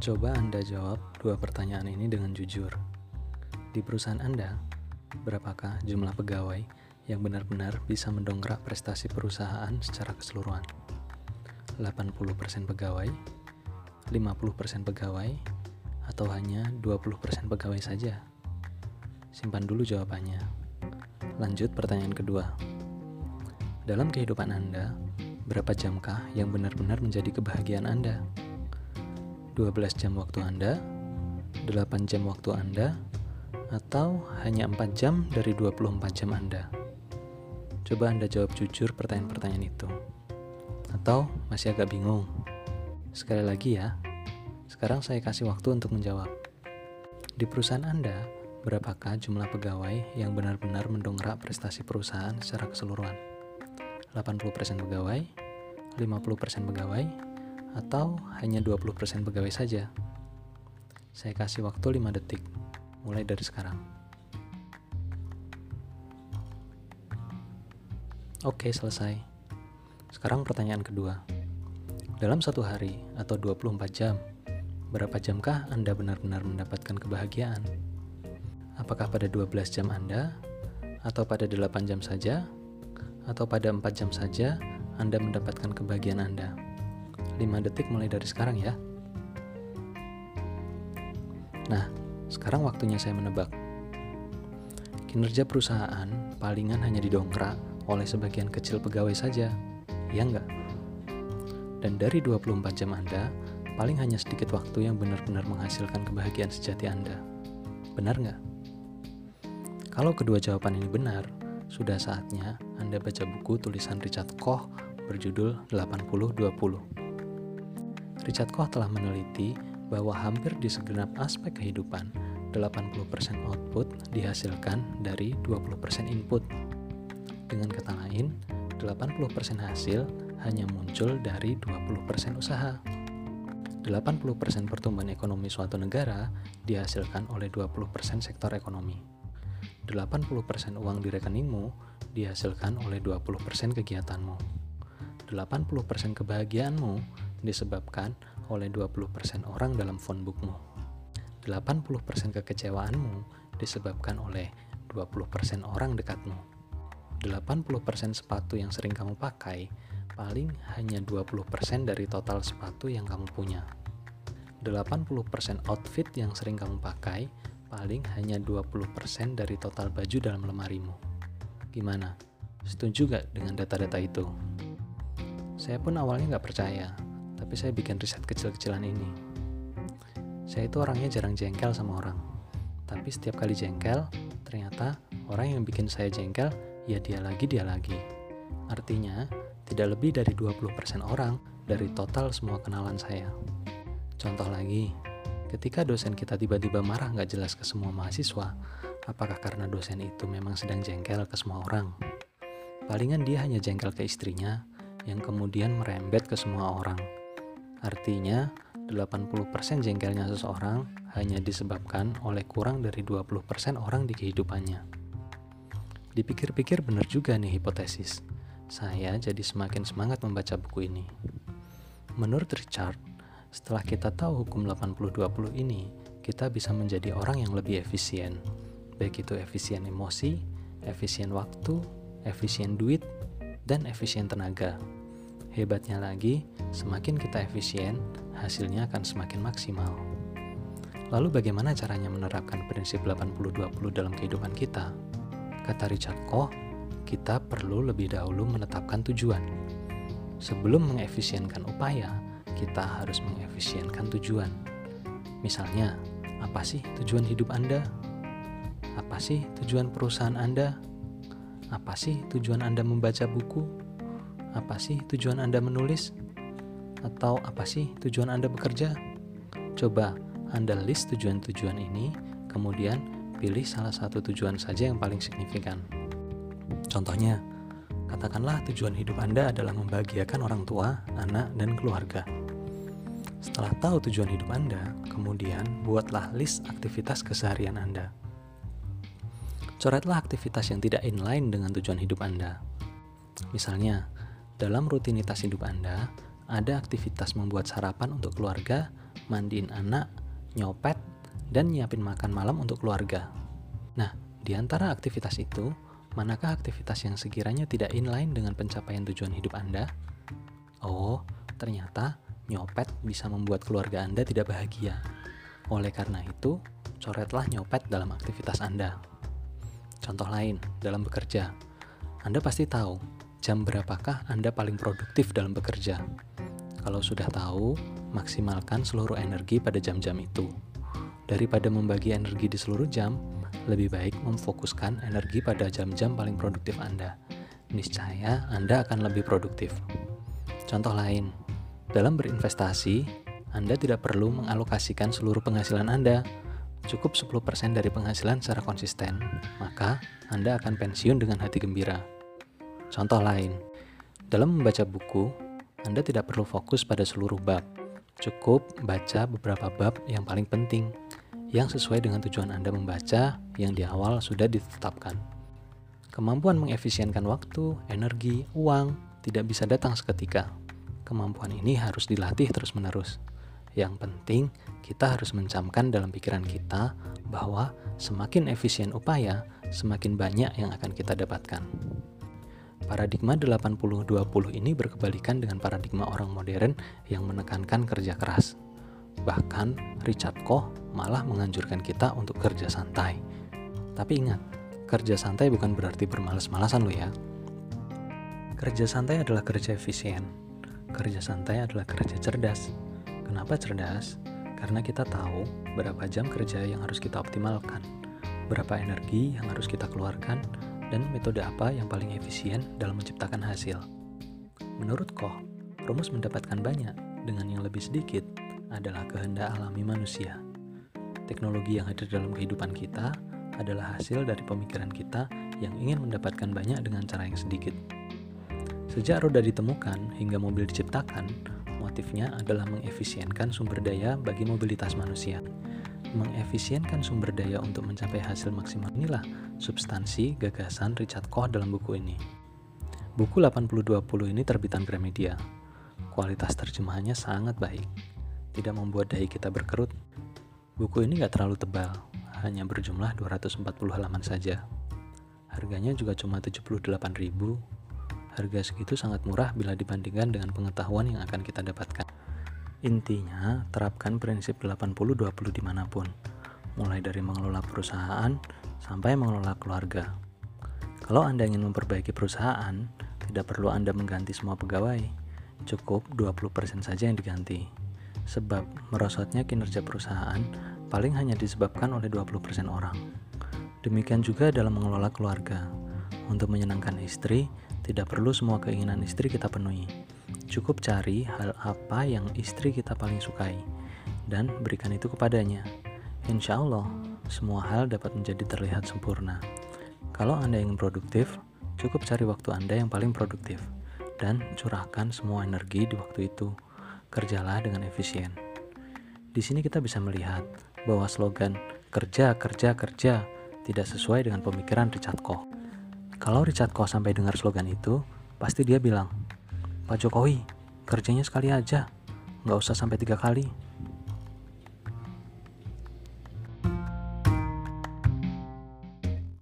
Coba Anda jawab dua pertanyaan ini dengan jujur. Di perusahaan Anda, berapakah jumlah pegawai yang benar-benar bisa mendongkrak prestasi perusahaan secara keseluruhan? 80% pegawai, 50% pegawai, atau hanya 20% pegawai saja? Simpan dulu jawabannya. Lanjut pertanyaan kedua. Dalam kehidupan Anda, berapa jamkah yang benar-benar menjadi kebahagiaan Anda? 12 jam waktu Anda, 8 jam waktu Anda, atau hanya 4 jam dari 24 jam Anda? Coba Anda jawab jujur pertanyaan-pertanyaan itu. Atau masih agak bingung? Sekali lagi ya, sekarang saya kasih waktu untuk menjawab. Di perusahaan Anda, berapakah jumlah pegawai yang benar-benar mendongkrak prestasi perusahaan secara keseluruhan? 80% pegawai, 50% pegawai, atau hanya 20% pegawai saja? Saya kasih waktu 5 detik, mulai dari sekarang. Oke, selesai. Sekarang pertanyaan kedua. Dalam satu hari atau 24 jam, Berapa jamkah Anda benar-benar mendapatkan kebahagiaan? Apakah pada 12 jam Anda? Atau pada 8 jam saja? Atau pada 4 jam saja Anda mendapatkan kebahagiaan Anda? 5 detik mulai dari sekarang ya. Nah, sekarang waktunya saya menebak. Kinerja perusahaan palingan hanya didongkrak oleh sebagian kecil pegawai saja, ya enggak? Dan dari 24 jam Anda, paling hanya sedikit waktu yang benar-benar menghasilkan kebahagiaan sejati Anda. Benar nggak? Kalau kedua jawaban ini benar, sudah saatnya Anda baca buku tulisan Richard Koch berjudul 80-20. Richard Koch telah meneliti bahwa hampir di segenap aspek kehidupan, 80% output dihasilkan dari 20% input. Dengan kata lain, 80% hasil hanya muncul dari 20% usaha. 80% pertumbuhan ekonomi suatu negara dihasilkan oleh 20% sektor ekonomi. 80% uang di rekeningmu dihasilkan oleh 20% kegiatanmu. 80% kebahagiaanmu disebabkan oleh 20% orang dalam phone bookmu. 80% kekecewaanmu disebabkan oleh 20% orang dekatmu. 80% sepatu yang sering kamu pakai paling hanya 20% dari total sepatu yang kamu punya. 80% outfit yang sering kamu pakai paling hanya 20% dari total baju dalam lemarimu. Gimana? Setuju gak dengan data-data itu? Saya pun awalnya gak percaya, tapi saya bikin riset kecil-kecilan ini. Saya itu orangnya jarang jengkel sama orang. Tapi setiap kali jengkel, ternyata orang yang bikin saya jengkel, ya dia lagi, dia lagi. Artinya, tidak lebih dari 20% orang dari total semua kenalan saya. Contoh lagi, ketika dosen kita tiba-tiba marah nggak jelas ke semua mahasiswa, apakah karena dosen itu memang sedang jengkel ke semua orang? Palingan dia hanya jengkel ke istrinya, yang kemudian merembet ke semua orang. Artinya, 80% jengkelnya seseorang hanya disebabkan oleh kurang dari 20% orang di kehidupannya. Dipikir-pikir benar juga nih hipotesis saya jadi semakin semangat membaca buku ini. Menurut Richard, setelah kita tahu hukum 80-20 ini, kita bisa menjadi orang yang lebih efisien. Baik itu efisien emosi, efisien waktu, efisien duit, dan efisien tenaga. Hebatnya lagi, semakin kita efisien, hasilnya akan semakin maksimal. Lalu bagaimana caranya menerapkan prinsip 80-20 dalam kehidupan kita? Kata Richard Koch, kita perlu lebih dahulu menetapkan tujuan. Sebelum mengefisienkan upaya, kita harus mengefisienkan tujuan. Misalnya, apa sih tujuan hidup Anda? Apa sih tujuan perusahaan Anda? Apa sih tujuan Anda membaca buku? Apa sih tujuan Anda menulis? Atau apa sih tujuan Anda bekerja? Coba Anda list tujuan-tujuan ini, kemudian pilih salah satu tujuan saja yang paling signifikan. Contohnya, katakanlah tujuan hidup Anda adalah membahagiakan orang tua, anak, dan keluarga. Setelah tahu tujuan hidup Anda, kemudian buatlah list aktivitas keseharian Anda. Coretlah aktivitas yang tidak inline dengan tujuan hidup Anda. Misalnya, dalam rutinitas hidup Anda, ada aktivitas membuat sarapan untuk keluarga, mandiin anak, nyopet, dan nyiapin makan malam untuk keluarga. Nah, di antara aktivitas itu, manakah aktivitas yang sekiranya tidak inline dengan pencapaian tujuan hidup Anda? Oh, ternyata nyopet bisa membuat keluarga Anda tidak bahagia. Oleh karena itu, coretlah nyopet dalam aktivitas Anda. Contoh lain, dalam bekerja. Anda pasti tahu jam berapakah Anda paling produktif dalam bekerja. Kalau sudah tahu, maksimalkan seluruh energi pada jam-jam itu. Daripada membagi energi di seluruh jam, lebih baik memfokuskan energi pada jam-jam paling produktif Anda. Niscaya Anda akan lebih produktif. Contoh lain, dalam berinvestasi, Anda tidak perlu mengalokasikan seluruh penghasilan Anda. Cukup 10% dari penghasilan secara konsisten, maka Anda akan pensiun dengan hati gembira. Contoh lain, dalam membaca buku, Anda tidak perlu fokus pada seluruh bab. Cukup baca beberapa bab yang paling penting, yang sesuai dengan tujuan Anda membaca yang di awal sudah ditetapkan. Kemampuan mengefisienkan waktu, energi, uang tidak bisa datang seketika Kemampuan ini harus dilatih terus-menerus. Yang penting, kita harus mencamkan dalam pikiran kita bahwa semakin efisien upaya, semakin banyak yang akan kita dapatkan. Paradigma 80-20 ini berkebalikan dengan paradigma orang modern yang menekankan kerja keras. Bahkan, Richard Koch malah menganjurkan kita untuk kerja santai. Tapi ingat, kerja santai bukan berarti bermalas-malasan loh ya. Kerja santai adalah kerja efisien, kerja santai adalah kerja cerdas. Kenapa cerdas? Karena kita tahu berapa jam kerja yang harus kita optimalkan, berapa energi yang harus kita keluarkan, dan metode apa yang paling efisien dalam menciptakan hasil. Menurut Koch, rumus mendapatkan banyak dengan yang lebih sedikit adalah kehendak alami manusia. Teknologi yang hadir dalam kehidupan kita adalah hasil dari pemikiran kita yang ingin mendapatkan banyak dengan cara yang sedikit. Sejak roda ditemukan hingga mobil diciptakan, motifnya adalah mengefisienkan sumber daya bagi mobilitas manusia. Mengefisienkan sumber daya untuk mencapai hasil maksimal inilah substansi gagasan Richard Koch dalam buku ini. Buku 8020 ini terbitan Gramedia. Kualitas terjemahannya sangat baik. Tidak membuat dahi kita berkerut. Buku ini gak terlalu tebal, hanya berjumlah 240 halaman saja. Harganya juga cuma 78 ribu Harga segitu sangat murah bila dibandingkan dengan pengetahuan yang akan kita dapatkan. Intinya, terapkan prinsip 80-20 di mana pun, mulai dari mengelola perusahaan sampai mengelola keluarga. Kalau Anda ingin memperbaiki perusahaan, tidak perlu Anda mengganti semua pegawai, cukup 20% saja yang diganti. Sebab merosotnya kinerja perusahaan paling hanya disebabkan oleh 20% orang. Demikian juga dalam mengelola keluarga. Untuk menyenangkan istri, tidak perlu semua keinginan istri kita penuhi. Cukup cari hal apa yang istri kita paling sukai dan berikan itu kepadanya. Insya Allah, semua hal dapat menjadi terlihat sempurna. Kalau Anda ingin produktif, cukup cari waktu Anda yang paling produktif dan curahkan semua energi di waktu itu. Kerjalah dengan efisien. Di sini kita bisa melihat bahwa slogan kerja, kerja, kerja tidak sesuai dengan pemikiran Richard Koch. Kalau Richard Koch sampai dengar slogan itu, pasti dia bilang, Pak Jokowi, kerjanya sekali aja, nggak usah sampai tiga kali.